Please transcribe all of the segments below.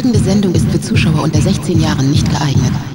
folgende Sendung ist für Zuschauer unter 16 Jahren nicht geeignet.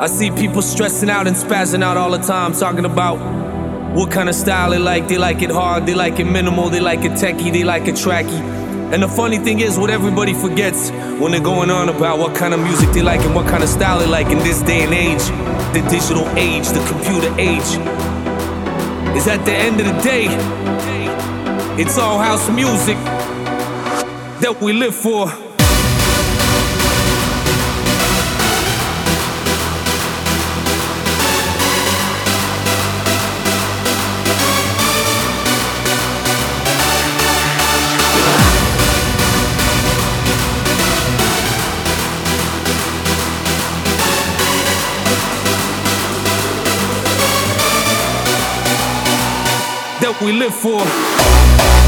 I see people stressing out and spazzing out all the time, talking about what kind of style they like. They like it hard, they like it minimal, they like it techie, they like it tracky. And the funny thing is, what everybody forgets when they're going on about what kind of music they like and what kind of style they like in this day and age, the digital age, the computer age, is at the end of the day, It's all house music that we live for. We live for.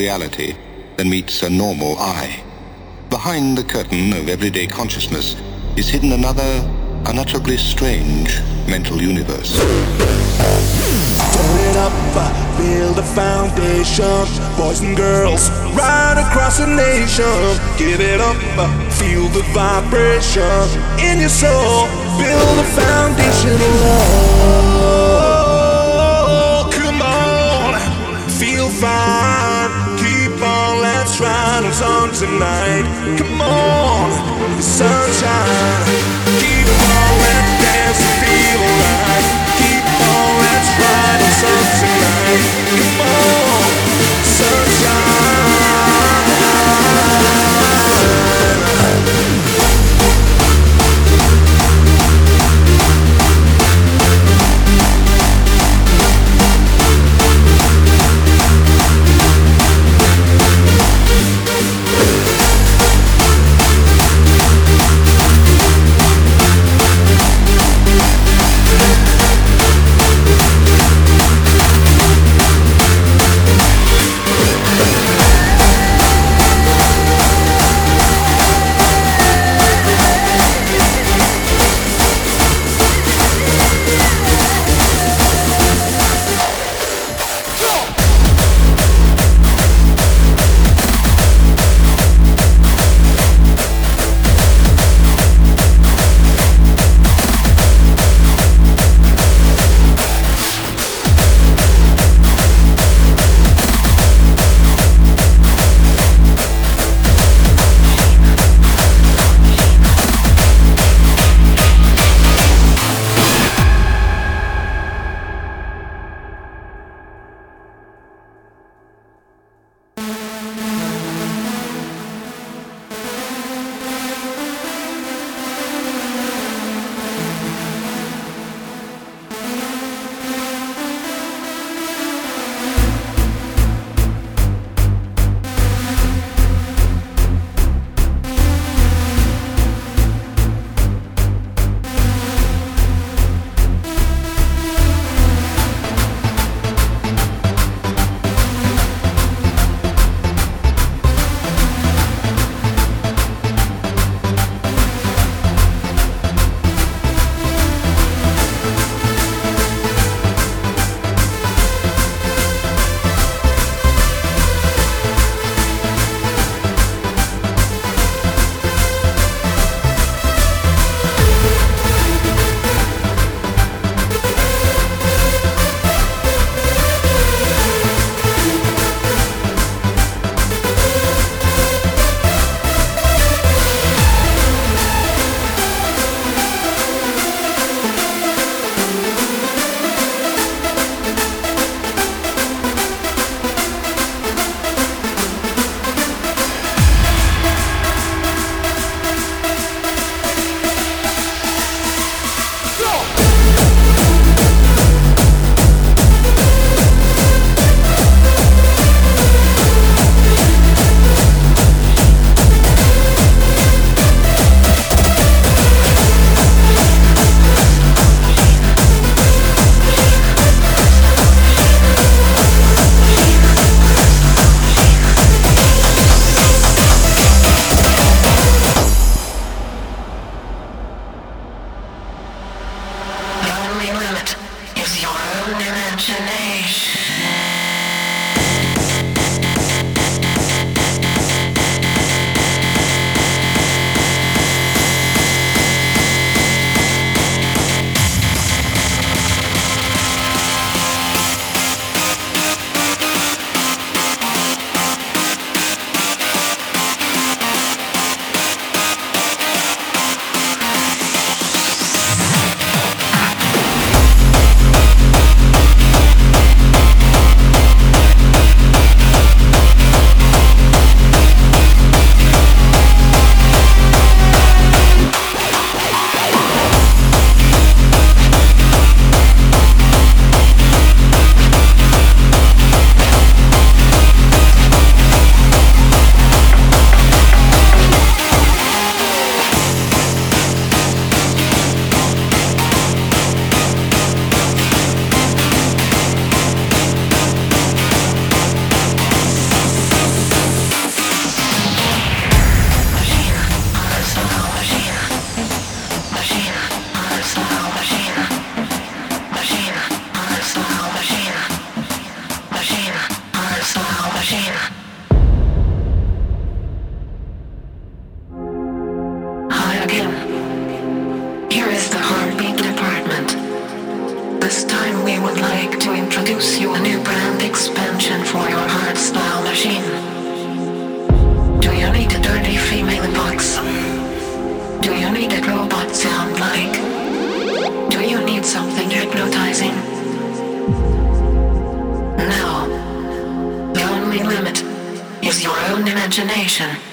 Reality than meets a normal eye. Behind the curtain of everyday consciousness is hidden another unutterably strange mental universe. it up, uh, build a foundation. Boys and girls, right across the nation. Give it up, uh, feel the vibration in your soul. Build a foundation of love. Come on, feel fine. Let's ride on tonight. Come on, sunshine. Keep on, dance and feel alive. Keep on, let's ride imagination.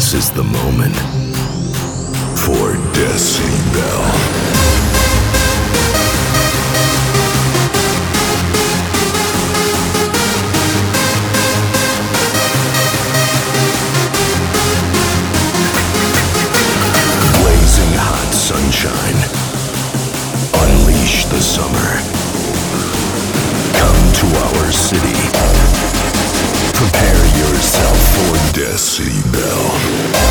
This is the moment for Decibel. sunshine. Unleash the summer. Come to our city. Prepare yourself for decibel.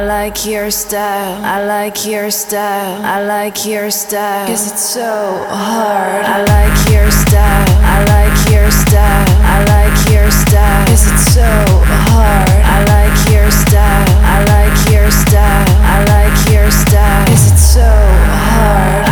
I like your style. I like your style. I like your style. Cause it's so hard. I like your style. I like your style. I like your style. Cause it's so hard. I like your style. I like your style. I like your style. Cause it's so hard.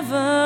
Never.